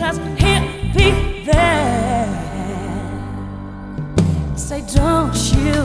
cause he'll be there. Say, don't you?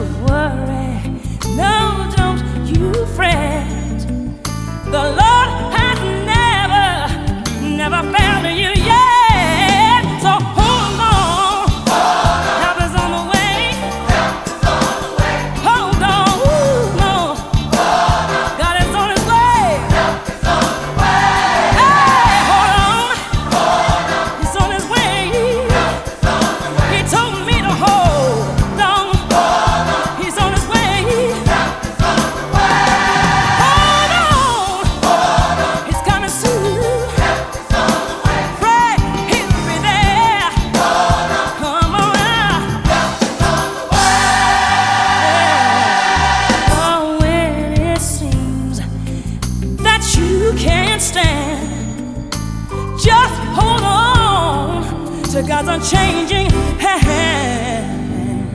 Just hold on to God's unchanging hand.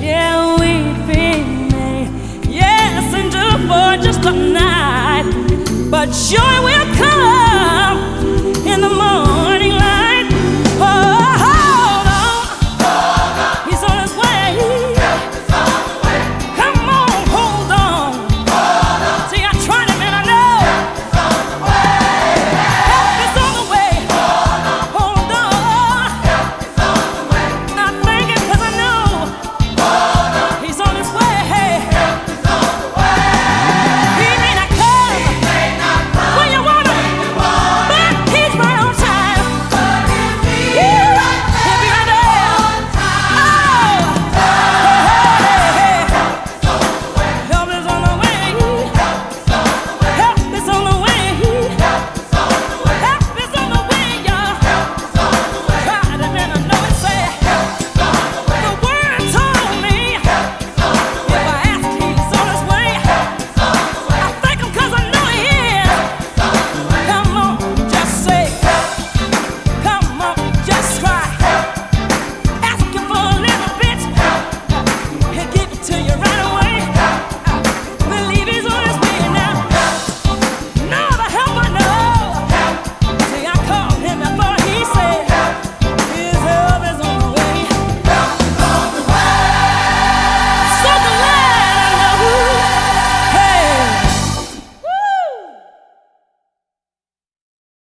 Yeah, weeping may yes endure for just a night, but joy will.